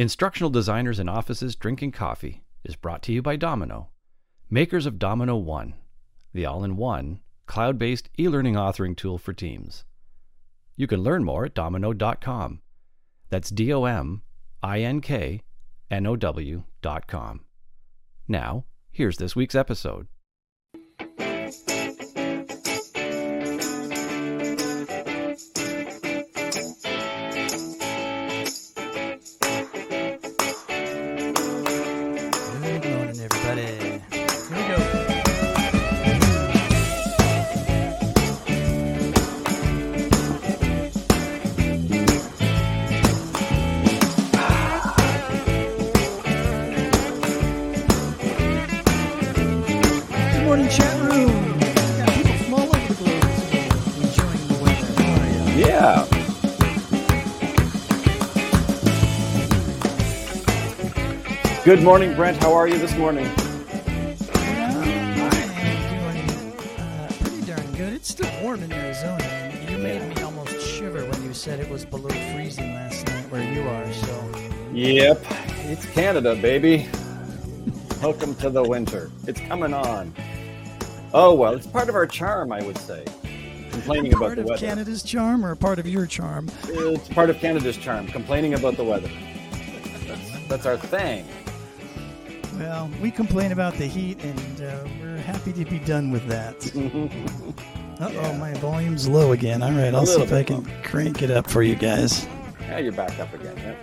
Instructional Designers in Offices Drinking Coffee is brought to you by dominKnow, makers of dominKnow One, the all in one, cloud based e learning authoring tool for teams. You can learn more at dominknow.com. That's D O M I N K N O W.com. Now, here's this week's episode. Good morning, Brent. How are you this morning? I am doing pretty darn good. It's still warm in Arizona. and You made me almost shiver when you said it was below freezing last night where you are. So Yep, it's Canada, baby. Welcome to the winter. It's coming on. Oh well, it's part of our charm, I would say. Complaining about the weather. part of. Canada's charm or part of your charm? It's part of Canada's charm. Complaining about the weather. That's, that's our thing. Well, we complain about the heat, and uh, we're happy to be done with that. Uh oh, my volume's low again. All right, I'll see if I can crank it up for you guys. Now you're back up again. Yeah.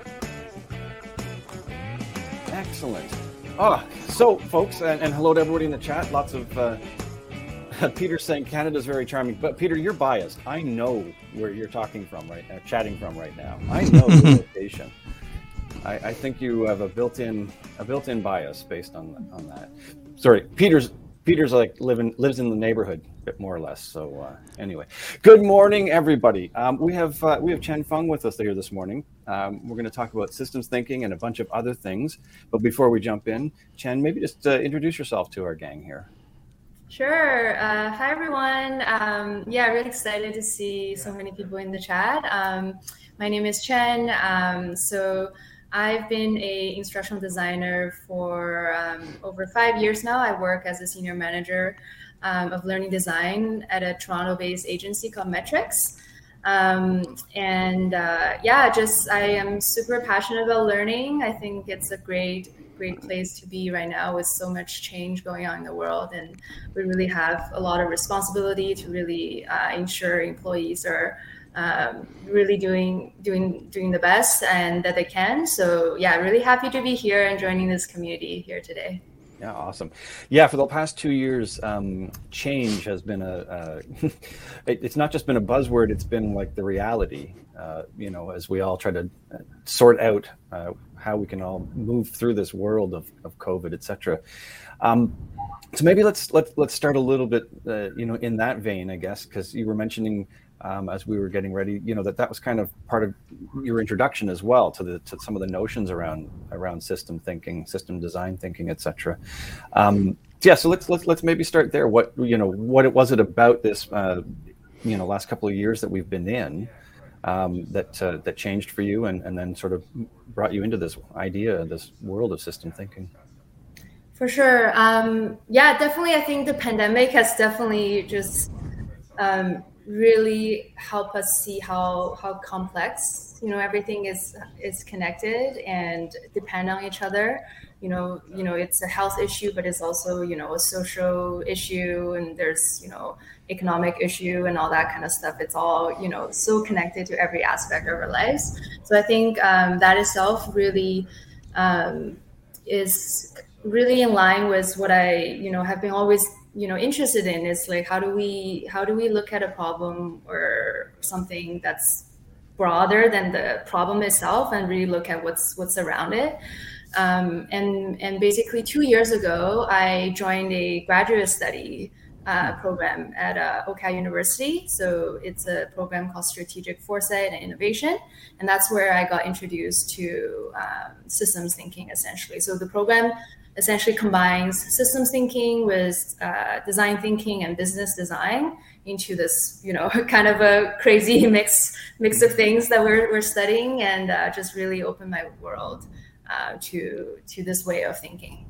Excellent. Oh, so folks, and, and hello to everybody in the chat. Lots of uh, Peter saying Canada's very charming, but Peter, you're biased. I know where you're talking from right now, chatting from right now. I know the location. I, I think you have a built-in a built-in bias based on on that. Sorry, Peter's Peter's like living lives in the neighborhood, bit more or less. So uh, anyway, good morning, everybody. Um, we have uh, we have Chen Feng with us here this morning. Um, we're going to talk about systems thinking and a bunch of other things. But before we jump in, Chen, maybe just uh, introduce yourself to our gang here. Sure. Uh, hi, everyone. Um, yeah, really excited to see so many people in the chat. Um, my name is Chen. Um, so I've been a instructional designer for um, over five years now. I work as a senior manager um, of learning design at a Toronto-based agency called Metrics. Um, and uh, yeah, just I am super passionate about learning. I think it's a great, great place to be right now with so much change going on in the world, and we really have a lot of responsibility to really uh, ensure employees are um, really doing doing doing the best and that they can. So yeah, really happy to be here and joining this community here today. Yeah, awesome. Yeah, for the past two years, um, change has been a. Uh, it, it's not just been a buzzword; it's been like the reality. Uh, you know, as we all try to uh, sort out uh, how we can all move through this world of, of COVID, et cetera. Um, so maybe let's let's let's start a little bit, uh, you know, in that vein, I guess, because you were mentioning um, as we were getting ready, you know, that that was kind of part of your introduction as well to the to some of the notions around around system thinking, system design thinking, etc. Um, yeah, so let's let's let's maybe start there. What you know, what it was it about this, uh, you know, last couple of years that we've been in um, that uh, that changed for you, and and then sort of brought you into this idea, this world of system thinking. For sure. Um, yeah, definitely. I think the pandemic has definitely just um, really help us see how how complex you know everything is is connected and depend on each other. You know, you know, it's a health issue, but it's also you know a social issue, and there's you know economic issue and all that kind of stuff. It's all you know so connected to every aspect of our lives. So I think um, that itself really um, is really in line with what I, you know, have been always, you know, interested in is like how do we how do we look at a problem or something that's broader than the problem itself and really look at what's what's around it. Um, and and basically two years ago, I joined a graduate study uh, program at uh, OCAD University. So it's a program called Strategic Foresight and Innovation, and that's where I got introduced to um, systems thinking essentially. So the program essentially combines systems thinking with uh, design thinking and business design into this, you know, kind of a crazy mix mix of things that we're, we're studying, and uh, just really opened my world uh, to to this way of thinking.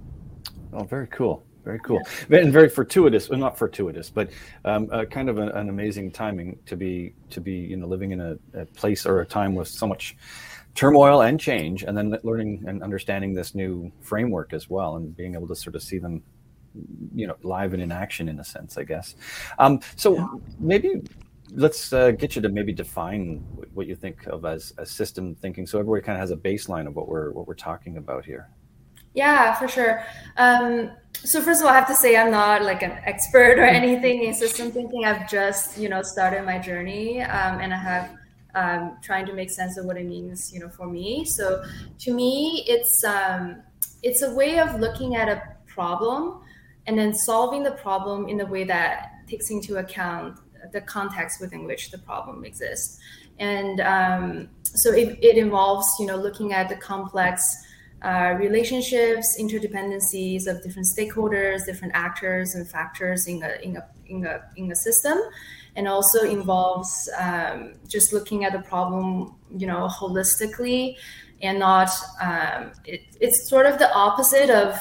Oh, very cool. Very cool, yeah. and very fortuitous. Well, not fortuitous, but um, uh, kind of an, an, amazing timing to be to be you know living in a, a, place or a time with so much turmoil and change, and then learning and understanding this new framework as well, and being able to sort of see them, you know, live and in action in a sense, I guess. Um, so yeah. maybe let's uh, get you to maybe define what you think of as, as system thinking, so everybody kind of has a baseline of what we're what we're talking about here. Yeah, for sure. Um, so first of all, I have to say I'm not like an expert or anything in system thinking. I've just you know started my journey, um, and I have um, trying to make sense of what it means, you know, for me. So to me, it's um, it's a way of looking at a problem and then solving the problem in a way that takes into account the context within which the problem exists. And um, so it, it involves, you know, looking at the complex uh, relationships, interdependencies of different stakeholders, different actors and factors in a in a in a in a system, and also involves um, just looking at the problem, you know, holistically, and not. Um, it, it's sort of the opposite of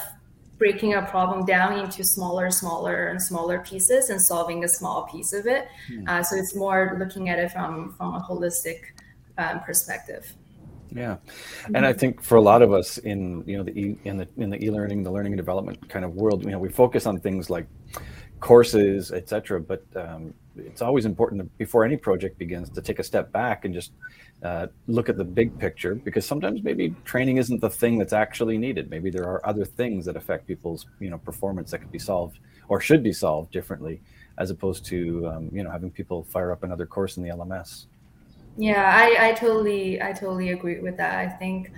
breaking a problem down into smaller, smaller, and smaller pieces and solving a small piece of it. Mm. Uh, so it's more looking at it from from a holistic um, perspective. Yeah, and I think for a lot of us in you know the e, in the in the e-learning, the learning and development kind of world, you know, we focus on things like courses, etc. But um, it's always important to, before any project begins to take a step back and just uh, look at the big picture because sometimes maybe training isn't the thing that's actually needed. Maybe there are other things that affect people's you know performance that can be solved or should be solved differently, as opposed to um, you know having people fire up another course in the LMS. Yeah, I, I totally I totally agree with that. I think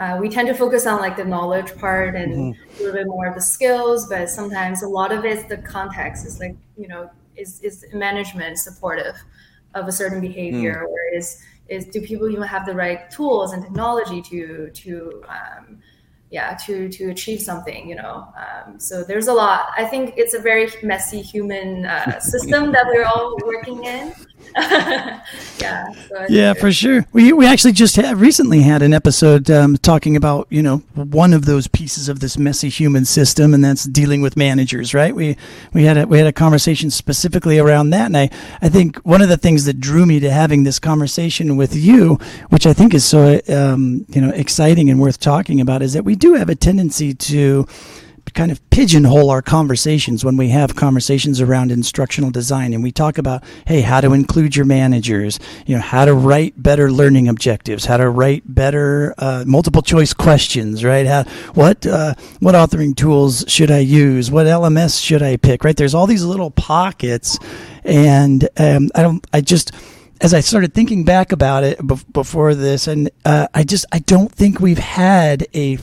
uh, we tend to focus on like the knowledge part and mm-hmm. a little bit more of the skills, but sometimes a lot of it's the context is like you know is is management supportive of a certain behavior, mm. or is is do people even have the right tools and technology to to um, yeah to to achieve something you know um, so there's a lot i think it's a very messy human uh, system that we're all working in yeah. So yeah, for sure. We, we actually just recently had an episode um, talking about you know one of those pieces of this messy human system, and that's dealing with managers. Right? We we had a, we had a conversation specifically around that, and I I think one of the things that drew me to having this conversation with you, which I think is so um, you know exciting and worth talking about, is that we do have a tendency to kind of pigeonhole our conversations when we have conversations around instructional design. And we talk about hey how to include your managers you know how to write better learning objectives how to write better uh, multiple choice questions right? How, what uh, what authoring tools should i use? What lms should i pick right? There's all these little pockets. And um, i don't i just as I started thinking back about it before this, and uh, I just I don't think we've had a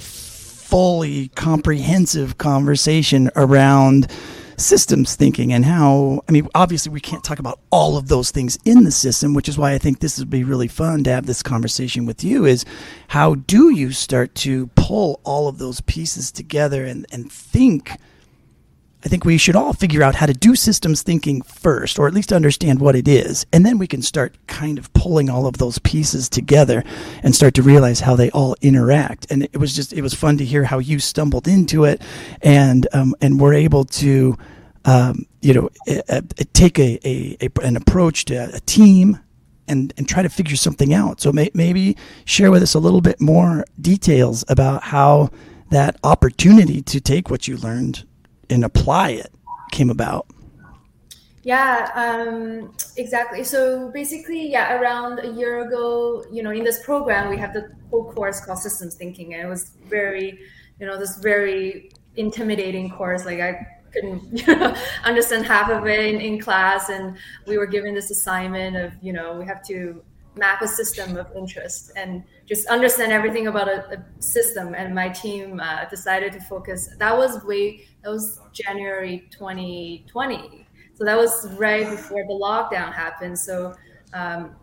fully comprehensive conversation around systems thinking and how I mean obviously we can't talk about all of those things in the system which is why I think this would be really fun to have this conversation with you is how do you start to pull all of those pieces together and and think I think we should all figure out how to do systems thinking first, or at least understand what it is. And then we can start kind of pulling all of those pieces together and start to realize how they all interact. And it was just, it was fun to hear how you stumbled into it and, um, and were able to, um, you know, take a, a, a, an approach to a team and, and try to figure something out. So may, maybe share with us a little bit more details about how that opportunity to take what you learned and apply it came about? Yeah, um, exactly. So basically, yeah, around a year ago, you know, in this program, we have the whole course called Systems Thinking, and it was very, you know, this very intimidating course. Like I couldn't you know, understand half of it in, in class, and we were given this assignment of, you know, we have to map a system of interest and just understand everything about a, a system. And my team uh, decided to focus. That was way. That was January 2020. So that was right before the lockdown happened. So um,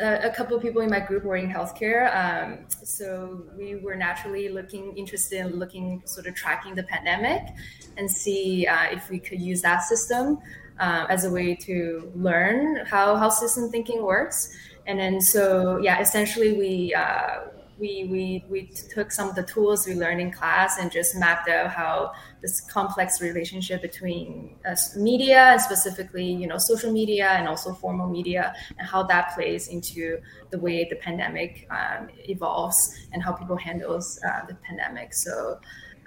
a, a, couple of people in my group were in healthcare. Um, so we were naturally looking interested in looking sort of tracking the pandemic and see uh, if we could use that system uh, as a way to learn how how system thinking works. And then so yeah, essentially we uh, we, we, we took some of the tools we learned in class and just mapped out how this complex relationship between uh, media and specifically you know social media and also formal media and how that plays into the way the pandemic um, evolves and how people handles uh, the pandemic. So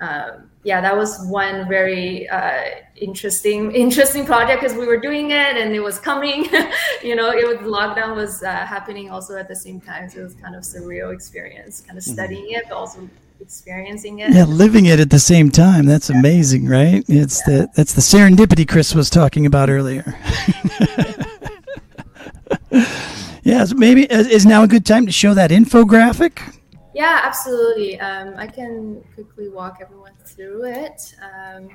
um, yeah, that was one very uh, interesting interesting project because we were doing it and it was coming. you know, it was lockdown was uh, happening also at the same time, so it was kind of surreal experience, kind of mm-hmm. studying mm-hmm. it, but also experiencing it. Yeah, living it at the same time. That's yeah. amazing, right? It's yeah. the that's the serendipity Chris was talking about earlier. yeah, so maybe is now a good time to show that infographic. Yeah, absolutely. Um, I can quickly walk everyone through it. Um,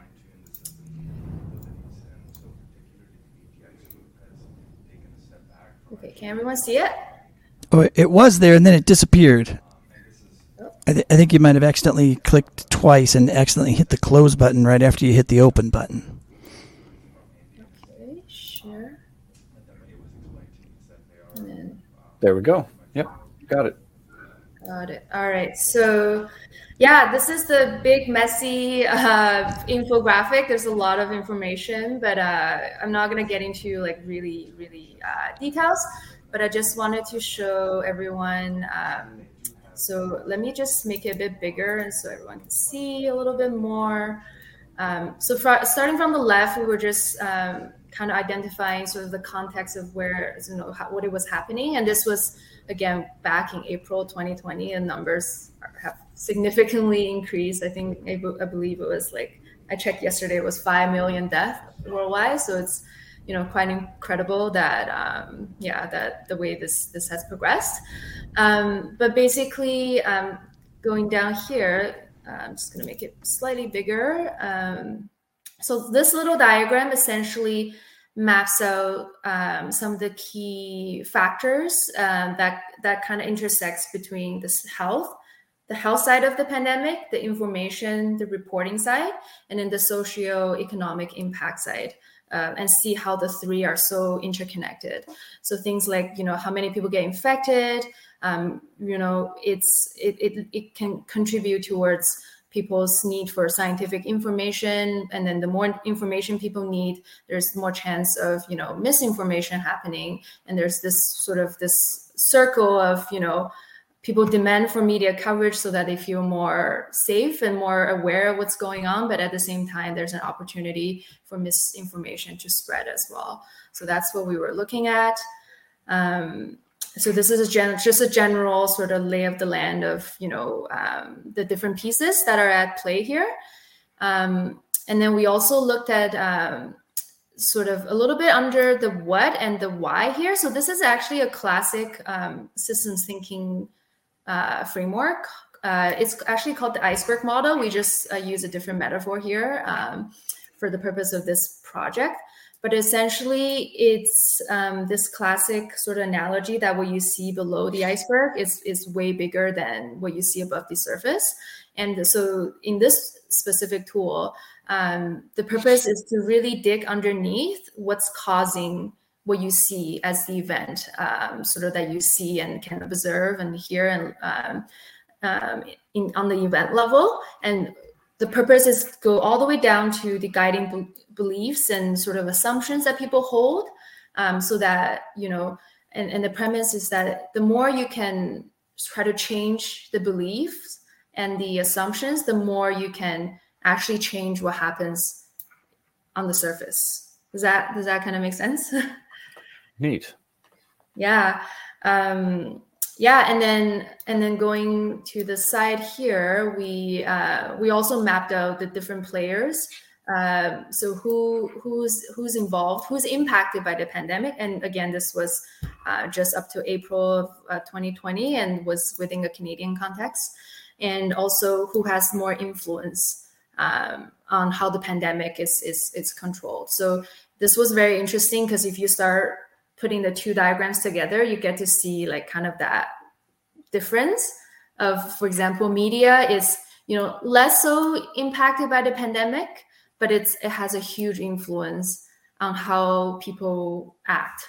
okay, can everyone see it? Oh, it was there and then it disappeared. Oh. I, th- I think you might have accidentally clicked twice and accidentally hit the close button right after you hit the open button. Okay, sure. There we go. Yep, got it. Got it. All right. So, yeah, this is the big, messy uh, infographic. There's a lot of information, but uh, I'm not going to get into like really, really uh, details. But I just wanted to show everyone. Um, so let me just make it a bit bigger, and so everyone can see a little bit more. Um, so starting from the left, we were just um, kind of identifying sort of the context of where you know how, what it was happening, and this was again back in April 2020, and numbers have significantly increased. I think I believe it was like I checked yesterday, it was five million deaths worldwide. So it's you know quite incredible that um, yeah that the way this this has progressed. Um, but basically, um, going down here, I'm just going to make it slightly bigger. Um, so this little diagram essentially maps out um, some of the key factors um, that that kind of intersects between this health the health side of the pandemic the information the reporting side and then the socio-economic impact side uh, and see how the three are so interconnected. So things like you know how many people get infected um, you know it's it, it, it can contribute towards people's need for scientific information and then the more information people need there's more chance of you know misinformation happening. And there's this sort of this circle of you know people demand for media coverage so that they feel more safe and more aware of what's going on but at the same time there's an opportunity for misinformation to spread as well. So that's what we were looking at. Um, so this is gen- just a general sort of lay of the land of you know um, the different pieces that are at play here. Um, and then we also looked at um, sort of a little bit under the what and the why here. So this is actually a classic um, systems thinking uh, framework. Uh, it's actually called the iceberg model. We just uh, use a different metaphor here um, for the purpose of this project but essentially, it's um, this classic sort of analogy that what you see below the iceberg is, is way bigger than what you see above the surface. And so, in this specific tool, um, the purpose is to really dig underneath what's causing what you see as the event, um, sort of that you see and can observe and hear and um, um, in, on the event level, and the purpose is go all the way down to the guiding be- beliefs and sort of assumptions that people hold um, so that you know and, and the premise is that the more you can try to change the beliefs and the assumptions the more you can actually change what happens on the surface. Does that does that kind of make sense? Neat. Yeah. Um, yeah and then and then going to the side here we uh, we also mapped out the different players. Uh, so who who's who's involved who's impacted by the pandemic? And again this was uh, just up to april of uh, 2020 and was within a canadian context. And also who has more influence um, on how the pandemic is is is controlled. So this was very interesting because if you start putting the two diagrams together, you get to see like kind of that difference of, for example, media is you know less so impacted by the pandemic, but it's it has a huge influence on how people act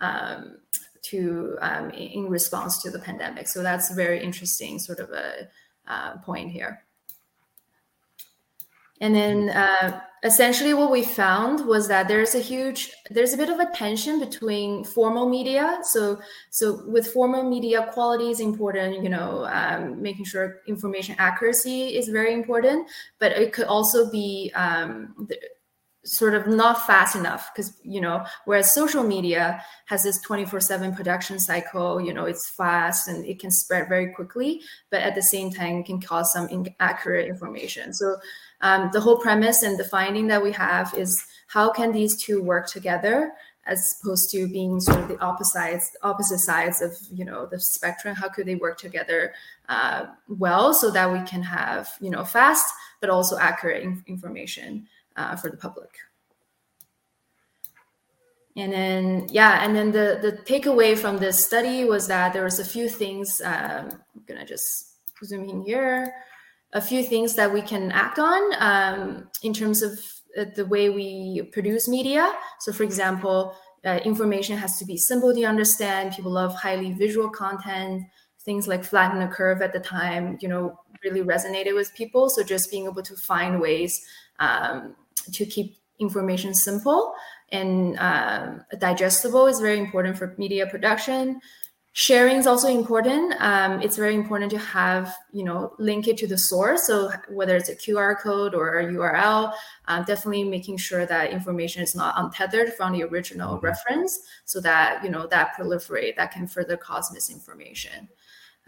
um, to um, in response to the pandemic. So that's very interesting, sort of a uh, point here. And then uh, essentially what we found was that there's a huge, there's a bit of a tension between formal media. So, so with formal media, quality is important, you know, um, making sure information accuracy is very important, but it could also be um, sort of not fast enough because you know whereas social media has this 24/7 production cycle you know it's fast and it can spread very quickly but at the same time can cause some inaccurate information so um, the whole premise and the finding that we have is how can these two work together as opposed to being sort of the opposite sides, opposite sides of you know the spectrum how could they work together uh, well so that we can have you know fast but also accurate in- information uh, for the public. And then, yeah, and then the the takeaway from this study was that there was a few things. Um, I'm gonna just zoom in here. A few things that we can act on um, in terms of uh, the way we produce media. So, for example, uh, information has to be simple to understand. People love highly visual content. Things like flatten the curve at the time, you know, really resonated with people. So, just being able to find ways um, to keep information simple and um, digestible is very important for media production sharing is also important. Um, it's very important to have you know link it to the source. So whether it's a qr code or a url um, definitely making sure that information is not untethered from the original mm-hmm. reference so that you know that proliferate that can further cause misinformation.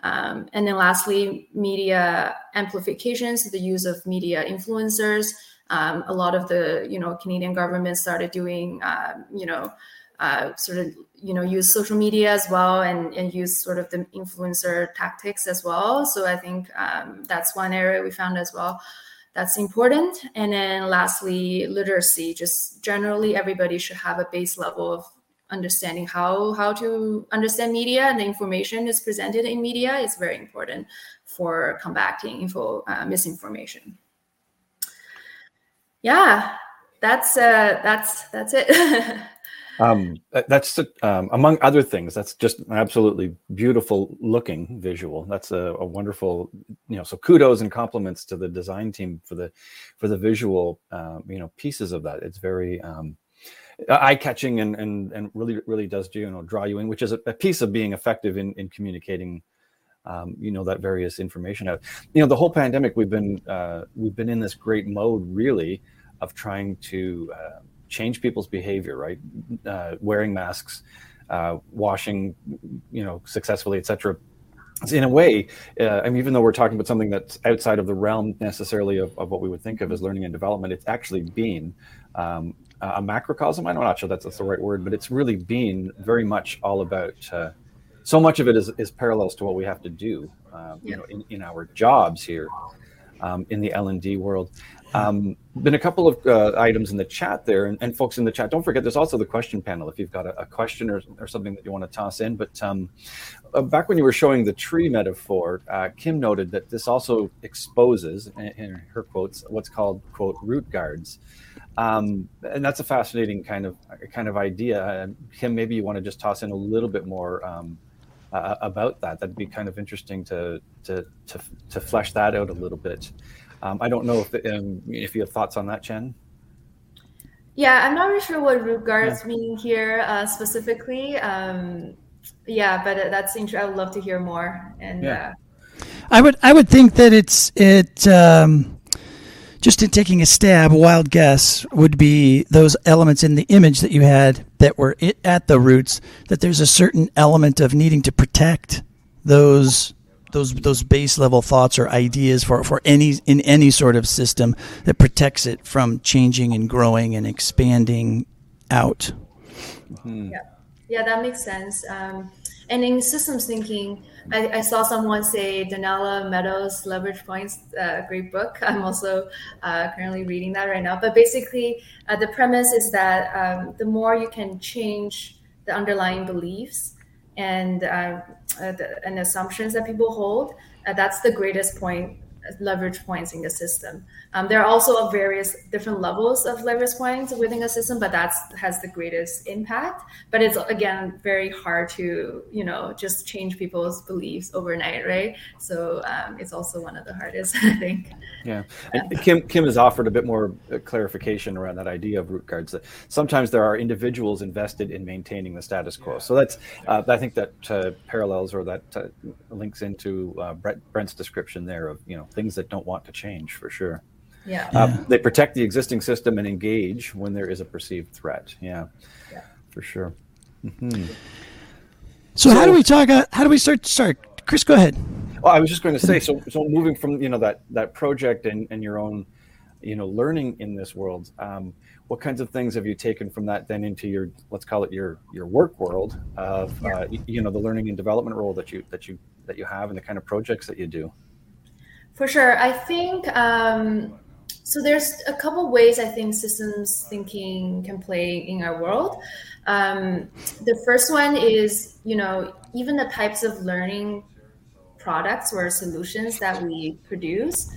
Um, and then lastly media amplifications so the use of media influencers. Um, a lot of the you know Canadian government started doing uh, you know uh, sort of you know use social media as well and, and use sort of the influencer tactics as well. So I think um, that's one area we found as well that's important. And then lastly, literacy. Just generally, everybody should have a base level of understanding how how to understand media and the information is presented in media is very important for combating info uh, misinformation yeah, that's uh, that's that's it. um, that's um, among other things. That's just an absolutely beautiful looking visual. That's a, a, wonderful, you know. So kudos and compliments to the design team for the for the visual, uh, you know, pieces of that. It's very um, eye catching and and and really really does you know draw you in, which is a, a piece of being effective in in communicating um, you know that various information out you know the whole pandemic we've been uh, we've been in this great mode really of trying to uh, change people's behavior right? Uh, wearing masks uh, washing you know successfully etc in a way uh, I mean, even though we're talking about something that's outside of the realm necessarily of, of what we would think of as learning and development it's actually been um, a macrocosm. I'm not sure that's, that's the right word but it's really been very much all about uh, so much of it is, is parallels to what we have to do, uh, you know, in, in our jobs here um, in the L and D world. Um, been a couple of uh, items in the chat there, and, and, folks in the chat, don't forget there's also the question panel if you've got a, a question or, or, something that you want to toss in. But um, uh, back when you were showing the tree metaphor, uh, Kim noted that this also exposes, in, her quotes, what's called quote root guards. Um, and that's a fascinating kind of kind of idea. Kim, maybe you want to just toss in a little bit more um, about that. That'd be kind of interesting to to to, to flesh that out a little bit. Um, I don't know if um, if you have thoughts on that, Chen. Yeah, I'm not really sure what root guards yeah. mean here uh, specifically. Um, yeah, but uh, that's interesting. I would love to hear more. And yeah. Uh, I would I would think that it's it um, just in taking a stab, a wild guess would be those elements in the image that you had that were at the roots. That there's a certain element of needing to protect those those those base level thoughts or ideas for, for any in any sort of system that protects it from changing and growing and expanding out. Mm-hmm. Yeah, yeah, that makes sense. Um, and in systems thinking, I, I, saw someone say Donella Meadows' Leverage Points, uh, great book. I'm also uh, currently reading that right now. But basically, uh, the premise is that um, the more you can change the underlying beliefs and uh, uh, the, and assumptions that people hold, uh, that's the greatest point leverage points in the system. Um, there are also various different levels of leverage points within a system, but that has the greatest impact. But it's again very hard to you know just change people's beliefs overnight, right? So um, it's also one of the hardest, I think. Yeah, and Kim Kim has offered a bit more uh, clarification around that idea of root guards. That sometimes there are individuals invested in maintaining the status quo. So that's uh, I think that uh, parallels or that uh, links into uh, Brent, Brent's description there of you know things that don't want to change for sure. Yeah. Um, they protect the existing system and engage when there is a perceived threat. Yeah, yeah. for sure. Mm-hmm. So, so, how do we talk? Uh, how do we start? Start, Chris. Go ahead. Well, I was just going to say. So, so moving from you know that that project and and your own, you know, learning in this world. Um, what kinds of things have you taken from that then into your let's call it your your work world of uh, you know the learning and development role that you that you that you have and the kind of projects that you do for sure i think um, so there's a couple ways i think systems thinking can play in our world um, the first one is you know even the types of learning products or solutions that we produce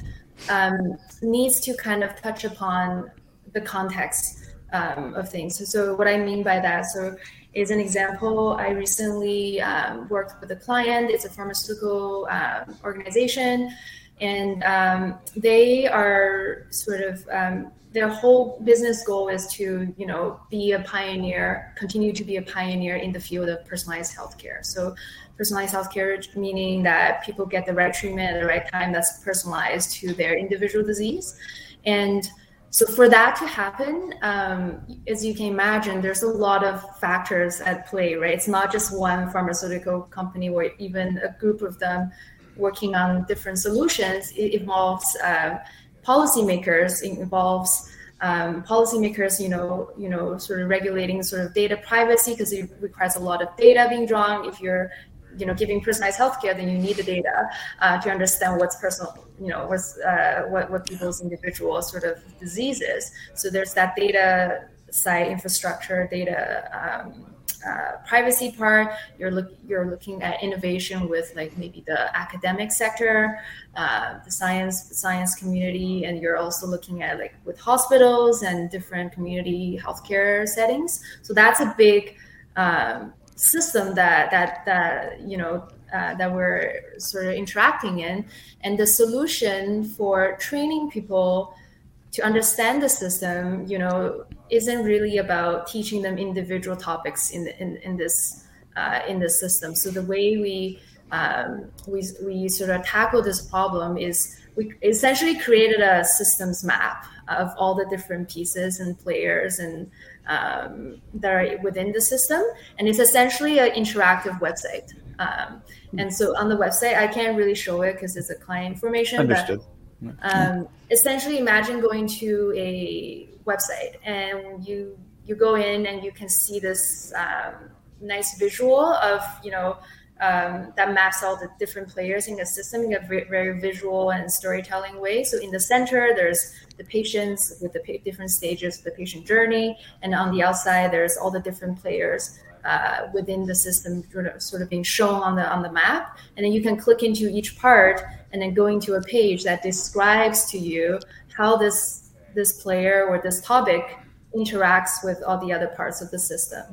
um, needs to kind of touch upon the context um, of things. So, so, what I mean by that, so is an example. I recently um, worked with a client. It's a pharmaceutical um, organization, and um, they are sort of um, their whole business goal is to you know be a pioneer, continue to be a pioneer in the field of personalized healthcare. So. Personalized healthcare meaning that people get the right treatment at the right time that's personalized to their individual disease. And so for that to happen, um, as you can imagine, there's a lot of factors at play, right? It's not just one pharmaceutical company or even a group of them working on different solutions. It involves uh, policymakers. It involves um, policymakers, you know, you know, sort of regulating sort of data privacy because it requires a lot of data being drawn. If you're you know giving personalized healthcare, then you need the data uh, to understand what's personal, you know, what's uh, what what people's individual sort of diseases. So there's that data side infrastructure, data. Um, uh, privacy part. You're look you're looking at innovation with like maybe the academic sector uh, the science the science community and you're also looking at like with hospitals and different community healthcare settings. So that's a big um, system that that that you know uh, that we're sort of interacting in. And the solution for training people to understand the system you know isn't really about teaching them individual topics in in, in this uh, in this system so the way we um, we, we sort of tackle this problem is we essentially created a systems map of all the different pieces and players and um, that are within the system. And it's essentially an interactive website. Um, and so on the website, I can't really show it because it's a client information. Understood. But, um, essentially, imagine going to a website and you you go in and you can see this um, nice visual of you know um, that maps all the different players in the system in a very visual and storytelling way. So in the center, there's the patients with the pa- different stages of the patient journey, and on the outside, there's all the different players uh, within the system, sort of, being shown on the on the map. And then you can click into each part, and then go into a page that describes to you how this this player or this topic interacts with all the other parts of the system.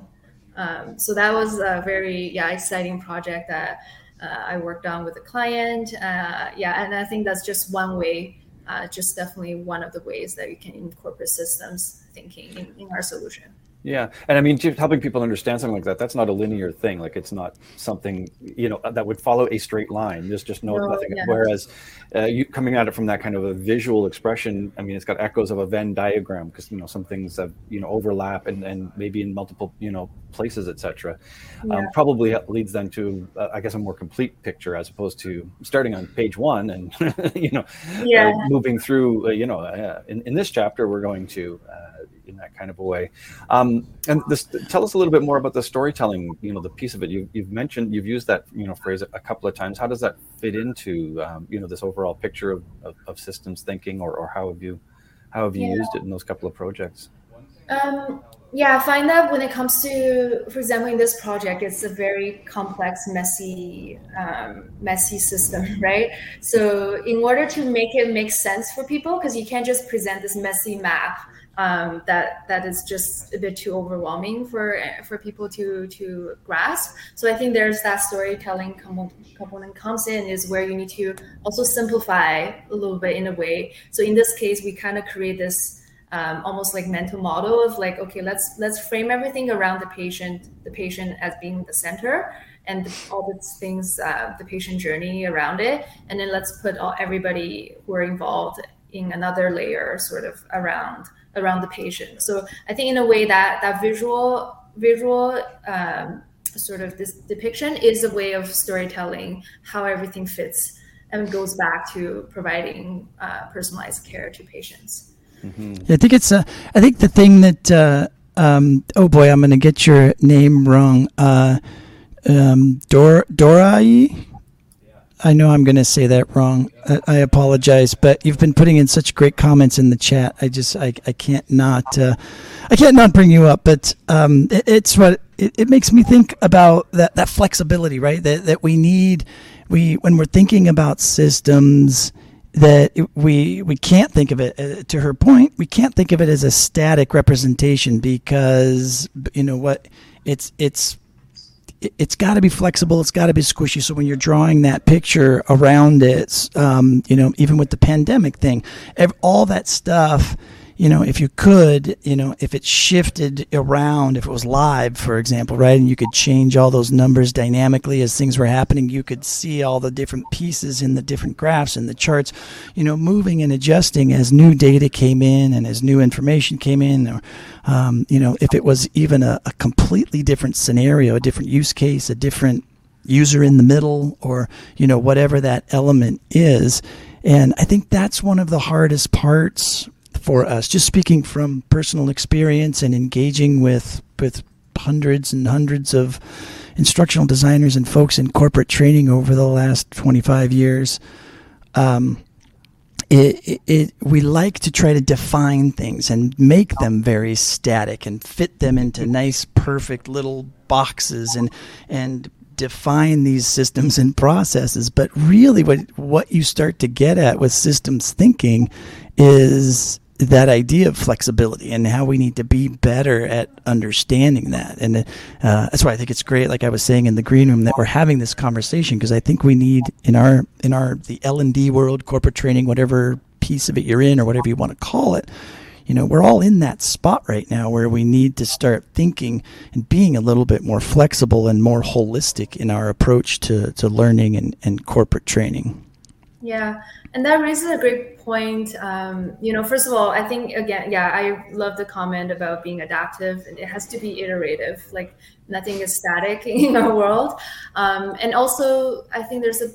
Um, so that was a very yeah exciting project that uh, I worked on with a client. Uh, yeah, and I think that's just one way, uh, just definitely one of the ways that you can incorporate systems thinking in, in our solution. Yeah, and I mean, just helping people understand something like that—that's not a linear thing. Like, it's not something you know that would follow a straight line. There's just no, no nothing. Yeah. Whereas, uh, you coming at it from that kind of a visual expression, I mean, it's got echoes of a Venn diagram because you know some things have you know overlap and and maybe in multiple you know places, etc. Um, yeah. Um, probably leads then to, uh, I guess, a more complete picture as opposed to starting on page one and you know yeah. uh, moving through. Uh, you know, uh, in in this chapter, we're going to uh, in that kind of a way. Um, and this, tell us a little bit more about the storytelling. You know, the piece of it you, have mentioned. You've used that you know phrase a couple of times. How does that fit into um, you know this overall picture of, of, of, systems thinking, or, or how have you how have you yeah. used it in those couple of projects? Um, yeah, I find that when it comes to, for example, in this project, it's a very complex, messy, um, messy system, right? So in order to make it make sense for people, because you can't just present this messy map um, that that is just a bit too overwhelming for for people to to grasp. So I think there's that storytelling component comes in is where you need to also simplify a little bit in a way. So in this case, we kind of create this. Um, almost like mental model of like okay let's let's frame everything around the patient the patient as being the center and all the things uh, the patient journey around it and then let's put all, everybody who are involved in another layer sort of around around the patient. So I think in a way that that visual visual um, sort of this depiction is a way of storytelling how everything fits and goes back to providing uh, personalized care to patients. Mm-hmm. I think it's uh, I think the thing that uh, um, oh boy I'm going to get your name wrong. Uh, um, Dor Dorai I know I'm going to say that wrong. I, apologize, but you've been putting in such great comments in the chat. I just I, I can't not uh, I can't not bring you up. But um, it, it's what it, it, makes me think about that that flexibility, right? That that we need we when we're thinking about systems that we we can't think of it uh, to her point. We can't think of it as a static representation because you know what it's it's it's got to be flexible. It's got to be squishy. So when you're drawing that picture around it, um, you know, even with the pandemic thing, all that stuff you know, if you could, you know, if it shifted around, if it was live, for example, right, and you could change all those numbers dynamically as things were happening, you could see all the different pieces in the different graphs and the charts, you know, moving and adjusting as new data came in and as new information came in, or, um, you know, if it was even a, a completely different scenario, a different use case, a different user in the middle, or, you know, whatever that element is. And I think that's one of the hardest parts for us. Just speaking from personal experience and engaging with with hundreds and hundreds of instructional designers and folks in corporate training over the last 25 years. Um, it, it, it, we like to try to define things and make them very static and fit them into nice, perfect little boxes and and define these systems and processes. But really, what what you start to get at with systems thinking is that idea of flexibility and how we need to be better at understanding that. And uh, that's why I think it's great, like I was saying in the green room, that we're having this conversation because I think we need in our in our the L and D world, corporate training, whatever piece of it you're in or whatever you want to call it. You know, we're all in that spot right now where we need to start thinking and being a little bit more flexible and more holistic in our approach to, to learning and, and corporate training. Yeah, and that raises a great point. Um, you know, first of all, I think again, yeah, I love the comment about being adaptive, and it has to be iterative. Like nothing is static in our world, um, and also I think there's a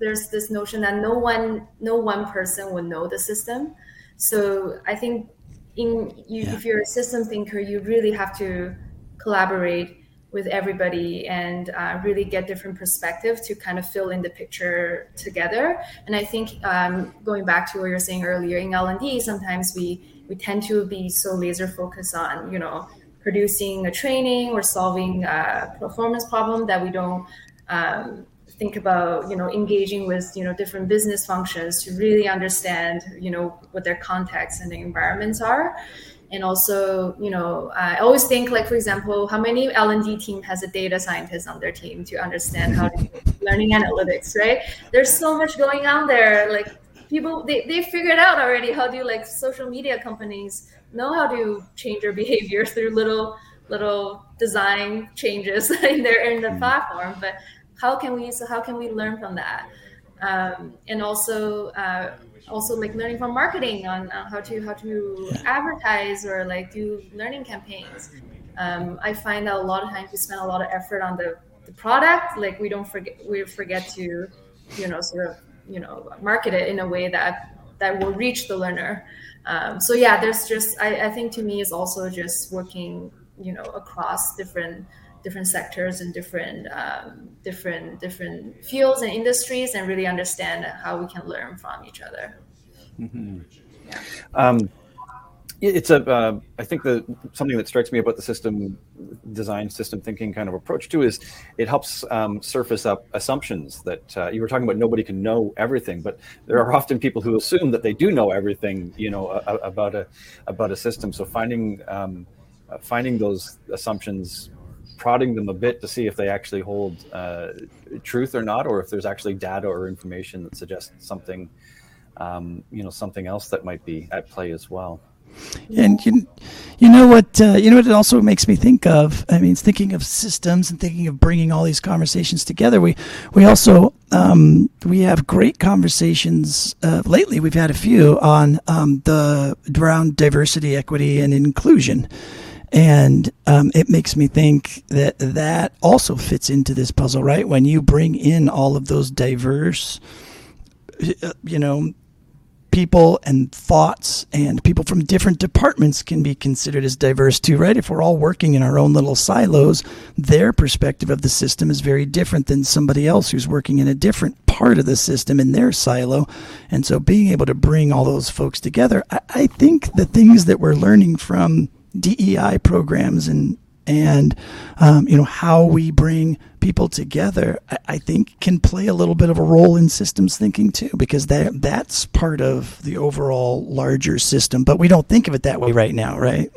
there's this notion that no one no one person would know the system. So I think in you, yeah. if you're a system thinker, you really have to collaborate with everybody and uh, really get different perspective to kind of fill in the picture together. And I think um, going back to what you were saying earlier in L&D, sometimes we we tend to be so laser focused on you know producing a training or solving a performance problem that we don't um, think about you know engaging with you know different business functions to really understand you know what their context and their environments are and also you know i always think like for example how many l&d team has a data scientist on their team to understand how to do learning analytics right? There's so much going on there. Like people they, they figured out already how do like social media companies know how to change their behavior through little little design changes in their in the mm. platform. But how can we so how can we learn from that? Um, and also uh, also like learning from marketing on, on how to how to yeah. advertise or like do learning campaigns. Um, I find that a lot of times we spend a lot of effort on the, the product, like we don't forget we forget to, you know, sort of you know market it in a way that that will reach the learner. Um, so yeah, there's just I, I think to me is also just working you know across different different sectors and different um, different different fields and industries and really understand how we can learn from each other mm-hmm. yeah. um, it's a uh, i think the something that strikes me about the system design system thinking kind of approach too is it helps um, surface up assumptions that uh, you were talking about nobody can know everything but there are often people who assume that they do know everything you know a, about a about a system so finding um, uh, finding those assumptions prodding them a bit to see if they actually hold uh, truth or not or if there's actually data or information that suggests something um, you know something else that might be at play as well and you, you know what? Uh, you know what? It also makes me think of. I mean, thinking of systems and thinking of bringing all these conversations together. We we also um, we have great conversations uh, lately. We've had a few on um, the around diversity, equity, and inclusion. And um, it makes me think that that also fits into this puzzle, right? When you bring in all of those diverse, uh, you know, people and thoughts and people from different departments can be considered as diverse too, right? If we're all working in our own little silos, their perspective of the system is very different than somebody else who's working in a different part of the system in their silo. And so being able to bring all those folks together, I, I think the things that we're learning from DEI programs and and um, you know how we bring people together I, I, think can play a little bit of a role in systems thinking too because that that's part of the overall larger system but we don't think of it that way right now right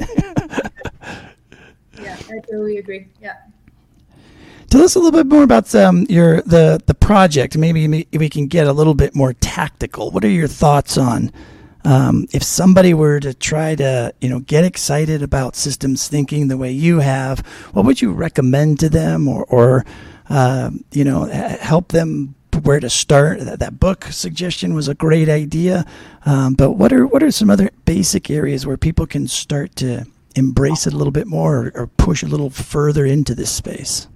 yeah i totally agree yeah Tell us a little bit more about um, your the the project. Maybe we can get a little bit more tactical. What are your thoughts on um, if somebody were to try to, you know, get excited about systems thinking the way you have, what would you recommend to them, or, or uh, you know, help them where to start? That, that book suggestion was a great idea, um, but what are what are some other basic areas where people can start to embrace it a little bit more, or, or push a little further into this space?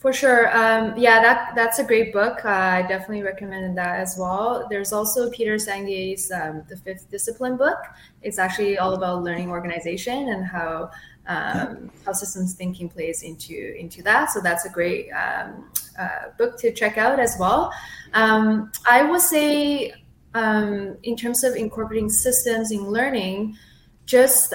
For sure. Um, yeah, that that's a great book. Uh, I definitely recommend that as well. There's also Peter Senge's um, The Fifth Discipline book. It's actually all about learning organization and how um, how systems thinking plays into into that. So that's a great um, uh, book to check out as well. Um, I would say um, in terms of incorporating systems in learning, just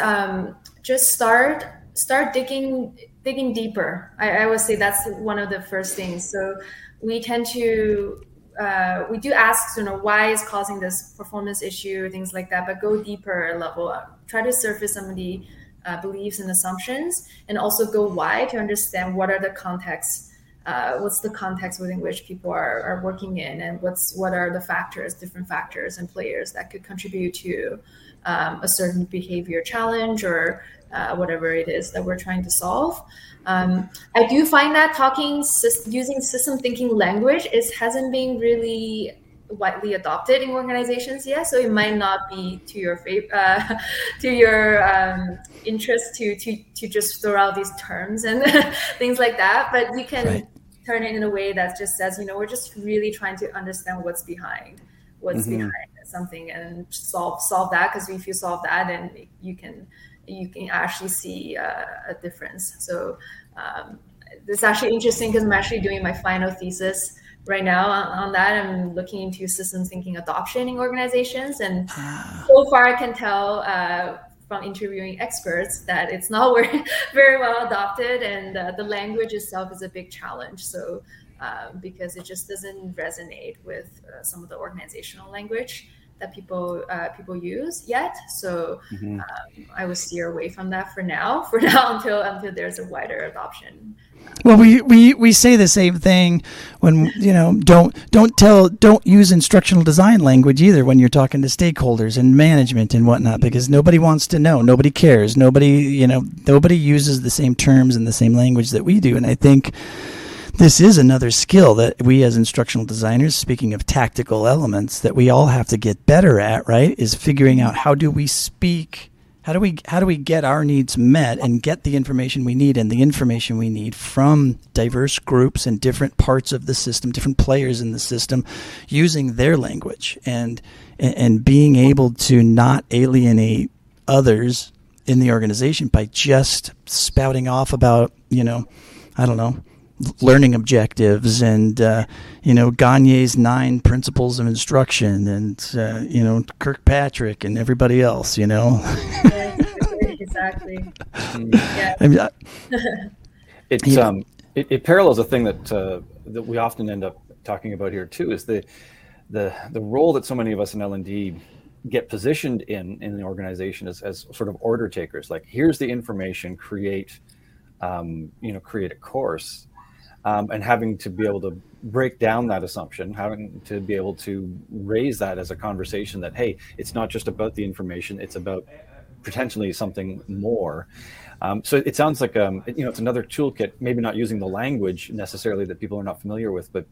just start start digging digging deeper. I, I would say that's one of the first things. So we tend to uh, we do ask, you know, why is causing this performance issue, things like that, but go deeper level, up. try to surface some of the uh, beliefs and assumptions, and also go why to understand what are the contexts, uh, what's the context within which people are, are working in, and what's what are the factors, different factors and players that could contribute to um, a certain behavior challenge or uh, whatever it is that we're trying to solve. Um, I do find that talking using system thinking language is hasn't been really widely adopted in organizations yet, so it might not be to your fav- uh, to your um, interest to to to just throw out these terms and things like that. But you can right. turn it in a way that just says, you know, we're just really trying to understand what's behind what's mm-hmm. behind something and solve solve that because if you solve that, then you can you can actually see uh, a difference. So um, it's actually interesting because I'm actually doing my final thesis right now on, that. I'm looking into systems thinking adoption in organizations, and ah. so far I can tell uh, from interviewing experts that it's not very, well adopted, and uh, the language itself is a big challenge. So. Um, because it just doesn't resonate with uh, some of the organizational language that people uh, people use yet. So mm-hmm. um, I would steer away from that for now. For now, until until there's a wider adoption. Well, we, we, we say the same thing when you know don't don't tell don't use instructional design language either when you're talking to stakeholders and management and whatnot because nobody wants to know nobody cares nobody you know nobody uses the same terms and the same language that we do and I think this is another skill that we as instructional designers, speaking of tactical elements, that we all have to get better at, right? Is figuring out how do we speak how do we how do we get our needs met and get the information we need and the information we need from diverse groups and different parts of the system, different players in the system, using their language and and being able to not alienate others in the organization by just spouting off about you know I don't know learning objectives and uh, you know Gagne's nine principles of instruction and uh, you know Kirkpatrick and everybody else you know exactly yeah. I mean, I, it's yeah. um it, it, parallels a thing that uh, that we often end up talking about here too is the the the role that so many of us in L&D get positioned in in the organization as, as sort of order takers like here's the information create um, you know create a course um, and having to be able to break down that assumption having to be able to raise that as a conversation that hey it's not just about the information it's about potentially something more um, so it sounds like um, you know it's another toolkit maybe not using the language necessarily that people are not familiar with but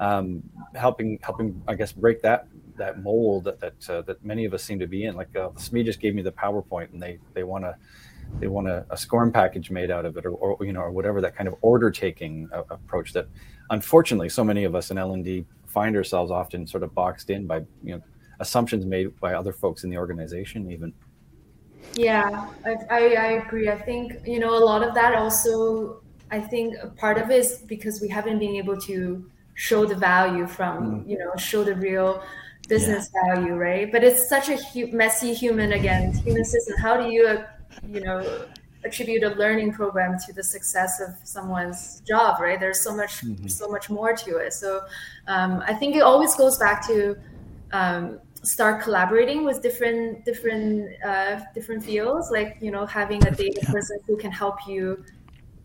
um, helping helping I guess break that that mold that that, uh, that many of us seem to be in. Like uh, SME just gave me the PowerPoint, and they they want to they want a, a, SCORM package made out of it, or, or, you know, or whatever that kind of order taking uh, approach that, unfortunately, so many of us in L and D find ourselves often sort of boxed in by you know assumptions made by other folks in the organization, even. Yeah, I, I, I agree. I think you know a lot of that also. I think part of it is because we haven't been able to show the value from mm. you know show the real business yeah. value right but it's such a hu- messy human again human system how do you uh, you know attribute a learning program to the success of someone's job right there's so much mm-hmm. so much more to it so um, i think it always goes back to um, start collaborating with different different uh, different fields like you know having a data yeah. person who can help you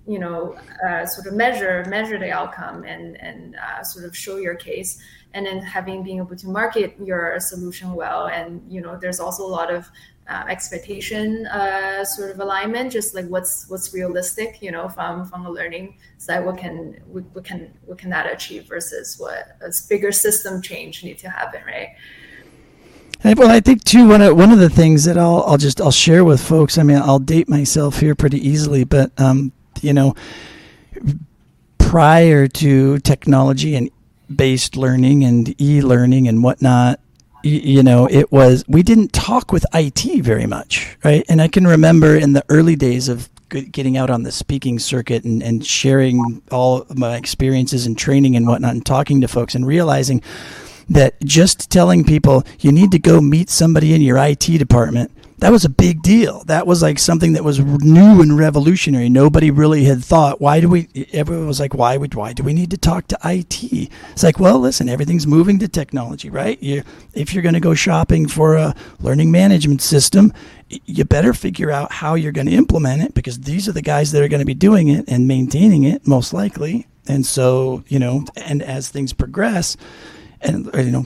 you know uh, sort of measure measure the outcome and and uh, sort of show your case and then having being able to market your solution well and you know there's also a lot of uh, expectation uh, sort of alignment just like what's what's realistic you know from from the learning side what can we, can what can that achieve versus what a bigger system change need to happen right well, I think too one of one of the things that I'll I'll just I'll share with folks. I mean, I'll date myself here pretty easily, but um, you know, prior to technology and based learning and e-learning and whatnot, you know, it was we didn't talk with IT very much, right? And I can remember in the early days of getting out on the speaking circuit and, and sharing all my experiences and training and whatnot and talking to folks and realizing that just telling people you need to go meet somebody in your IT department that was a big deal. That was like something that was new and revolutionary. Nobody really had thought, why do we, everyone was like, why would, why do we need to talk to IT? It's like, well, listen, everything's moving to technology, right? You, if you're going to go shopping for a learning management system, you better figure out how you're going to implement it because these are the guys that are going to be doing it and maintaining it most likely. And so, you know, and as things progress and, uh, you know,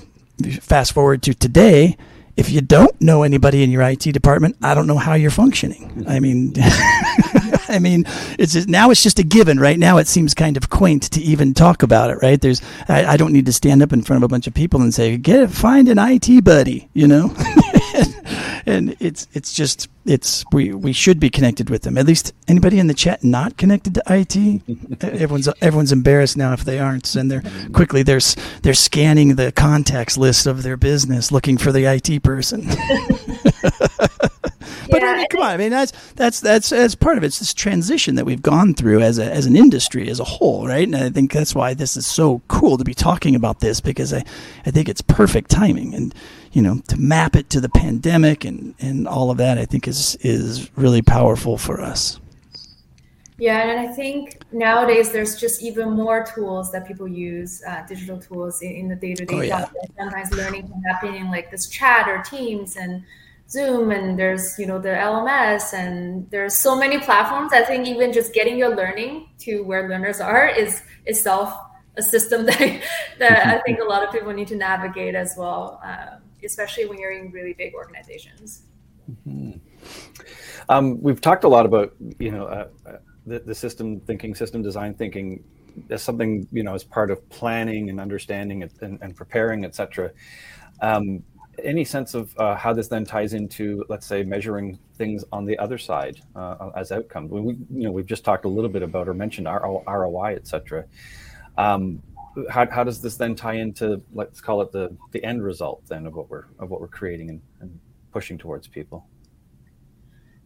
fast forward to today, if you don't know anybody in your IT department, I don't know how you're functioning. I mean, I mean, it's just, now it's just a given. Right now, it seems kind of quaint to even talk about it. Right? There's, I, I don't need to stand up in front of a bunch of people and say, "Get find an IT buddy," you know. and it's it's just it's we we should be connected with them. At least anybody in the chat not connected to IT, everyone's everyone's embarrassed now if they aren't, and they're quickly they're they're scanning the contacts list of their business looking for the IT person. but yeah. I mean, come on, I mean that's that's that's as part of it. It's this transition that we've gone through as a as an industry as a whole, right? And I think that's why this is so cool to be talking about this because I I think it's perfect timing and you know to map it to the pandemic and and all of that I think is is really powerful for us. Yeah, and I think nowadays there's just even more tools that people use, uh, digital tools in, in the day-to-day. Oh, yeah. Sometimes learning can happen in like this chat or Teams and Zoom, and there's you know the LMS, and there's so many platforms. I think even just getting your learning to where learners are is itself a system that that I think a lot of people need to navigate as well. Um, especially when you're in really big organizations. Mm-hmm. Um, we've talked a lot about you know uh, uh, the, the system thinking, system design thinking as something you know as part of planning and understanding and, and preparing, etc. Um, any sense of uh, how this then ties into, let's say, measuring things on the other side uh, as outcomes? We, you know, we've just talked a little bit about or mentioned ROI, etc. Um, how, how does this then tie into let's call it the the end result then of what we're of what we're creating and, and pushing towards people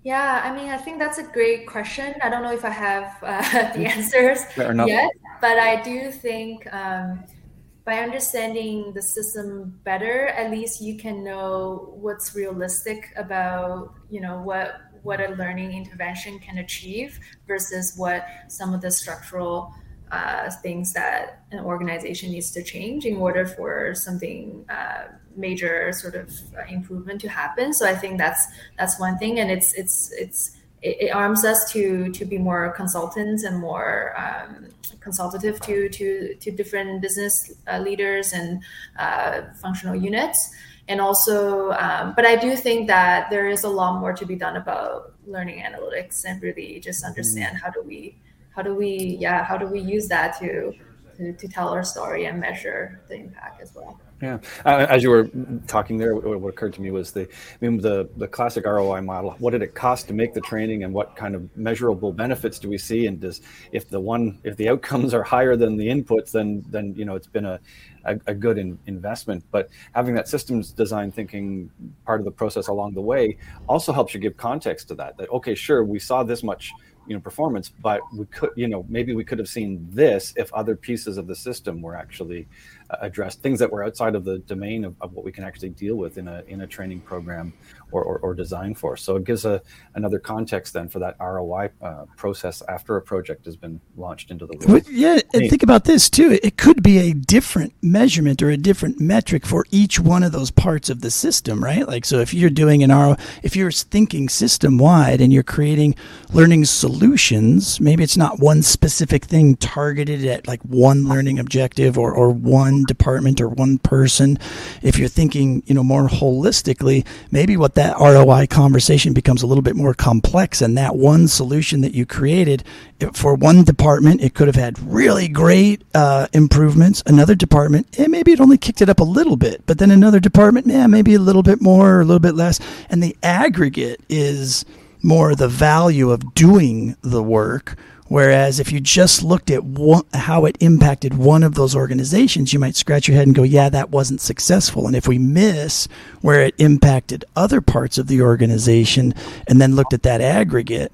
yeah i mean i think that's a great question i don't know if i have uh, the answers yet but I do think um, by understanding the system better, at least you can know what's realistic about you know what what a learning intervention can achieve versus what some of the structural uh, things that an organization needs to change in order for something uh, major sort of improvement to happen. So I think that's that's one thing, and it's it's it's it, it arms us to to be more consultants and more um, consultative to to to different business uh, leaders and uh, functional units. And also, um, but I do think that there is a lot more to be done about learning analytics and really just understand mm. how do we how do we yeah how do we use that to to, to tell our story and measure the impact as well yeah, as you were talking there, what occurred to me was the, I mean, the the classic ROI model. What did it cost to make the training, and what kind of measurable benefits do we see? And does if the one if the outcomes are higher than the inputs, then then you know it's been a a, a good in, investment. But having that systems design thinking part of the process along the way also helps you give context to that. That okay, sure, we saw this much you know performance but we could you know maybe we could have seen this if other pieces of the system were actually uh, addressed things that were outside of the domain of, of, what we can actually deal with in a in a training program or, or, or design for. So it gives a another context then for that ROI uh, process after a project has been launched into the world. Yeah, and think about this too. It could be a different measurement or a different metric for each one of those parts of the system, right? Like so, if you're doing an ROI, if you're thinking system wide and you're creating learning solutions, maybe it's not one specific thing targeted at like one learning objective or or one department or one person. If you're thinking, you know, more holistically, maybe what that ROI conversation becomes a little bit more complex. And that one solution that you created for one department, it could have had really great uh, improvements. Another department, eh, maybe it only kicked it up a little bit. But then another department, yeah, maybe a little bit more or a little bit less. And the aggregate is more the value of doing the work Whereas if you just looked at one, how it impacted one of those organizations, you might scratch your head and go, yeah, that wasn't successful. And if we miss where it impacted other parts of the organization and then looked at that aggregate,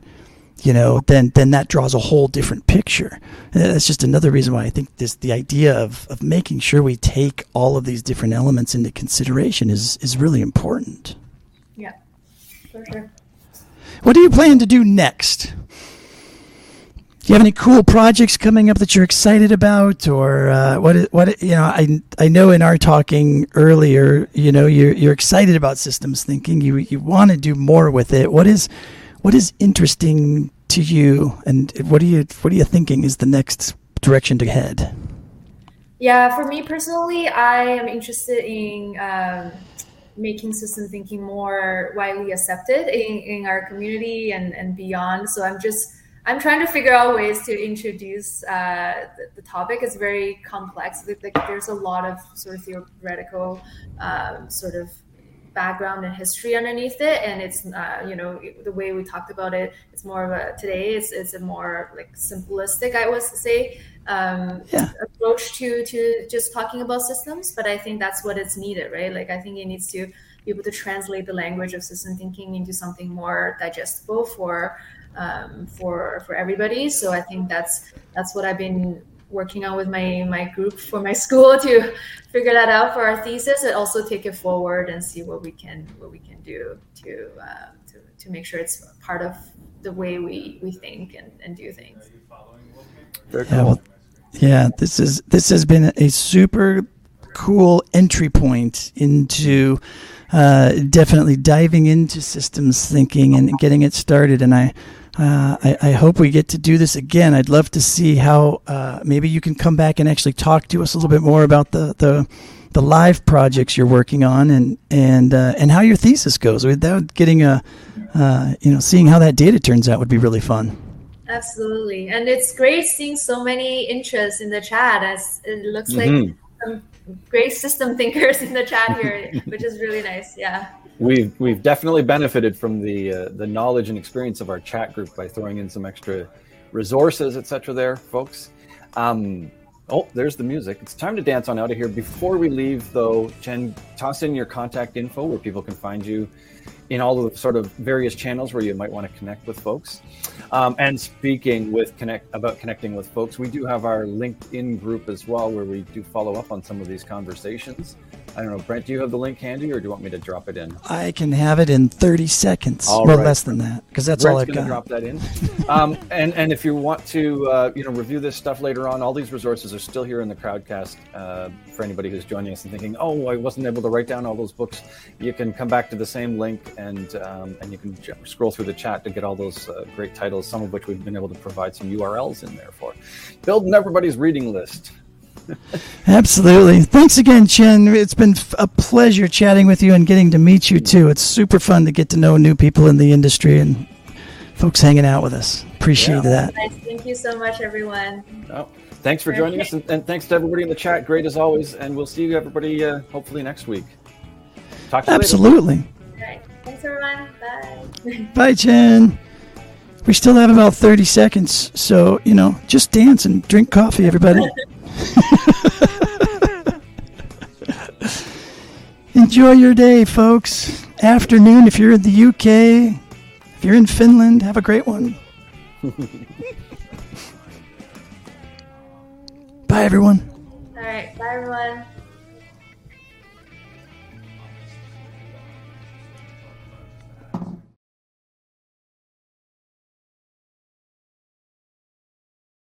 you know, then then that draws a whole different picture. And that's just another reason why I think this the idea of, of making sure we take all of these different elements into consideration is is really important. Yeah, for sure. What do you plan to do next? Do you have any cool projects coming up that you're excited about, or uh, what? What you know? I I know in our talking earlier, you know, you're you're excited about systems thinking. You you want to do more with it. What is what is interesting to you, and what are you what are you thinking is the next direction to head? Yeah, for me personally, I am interested in. Um, making system thinking more widely accepted in, in our community and, and beyond. So I'm just I'm trying to figure out ways to introduce uh, the, the, topic. It's very complex. Like, there's a lot of sort of theoretical um, sort of background and history underneath it, and it's uh, you know the way we talked about it. It's more of a today. It's it's a more like simplistic, I would say, um, yeah. approach to to just talking about systems. But I think that's what it's needed, right? Like I think it needs to be able to translate the language of system thinking into something more digestible for um, for for everybody. So I think that's that's what I've been working on with my my group for my school to figure that out for our thesis and also take it forward and see what we can what we can do to uh, to, to make sure it's part of the way we we think and, and do things. Very cool. Yeah, well, yeah, this is this has been a super cool entry point into uh, definitely diving into systems thinking and getting it started. And I uh, I, I, hope we get to do this again. I'd love to see how uh, maybe you can come back and actually talk to us a little bit more about the the, the live projects you're working on and and uh, and how your thesis goes. Without getting a uh, you know seeing how that data turns out would be really fun. Absolutely, and it's great seeing so many interests in the chat. As it looks mm-hmm. like some great system thinkers in the chat here, which is really nice. Yeah we've we've definitely benefited from the uh, the knowledge and experience of our chat group by throwing in some extra resources, etc. There, folks. Um, Oh, there's the music. It's time to dance on out of here. Before we leave, though, Chen, toss in your contact info where people can find you in all the sort of various channels where you might want to connect with folks. Um, and speaking with connect about connecting with folks, we do have our LinkedIn group as well, where we do follow up on some of these conversations. I don't know, Brent, do you have the link handy, or do you want me to drop it in? I can have it in 30 seconds. All well, right. less than that, because that's Brent's all I've got. drop that in. um, and and if you want to, uh, you know, review this stuff later on, all these resources are still here in the Crowdcast. Uh, for anybody who's joining us and thinking, "Oh, I wasn't able to write down all those books," you can come back to the same link and um, and you can j- scroll through the chat to get all those uh, great titles. Some of which we've been able to provide some URLs in there for. Building everybody's reading list. Absolutely. Thanks again, Chen. It's been a pleasure chatting with you and getting to meet you too. It's super fun to get to know new people in the industry and folks hanging out with us. Appreciate Yeah. that. Nice. Thank you so much, everyone. Oh, thanks for joining us, and, and thanks to everybody in the chat. Great as always, and we'll see you everybody uh, hopefully next week. Talk to you later. Absolutely. All right. Thanks, everyone. Bye. Bye, Chen. We still have about 30 seconds, so, you know, just dance and drink coffee, everybody. Enjoy your day, folks. Afternoon if you're in the UK. If you're in Finland, have a great one. Bye, everyone. All right. Bye, everyone.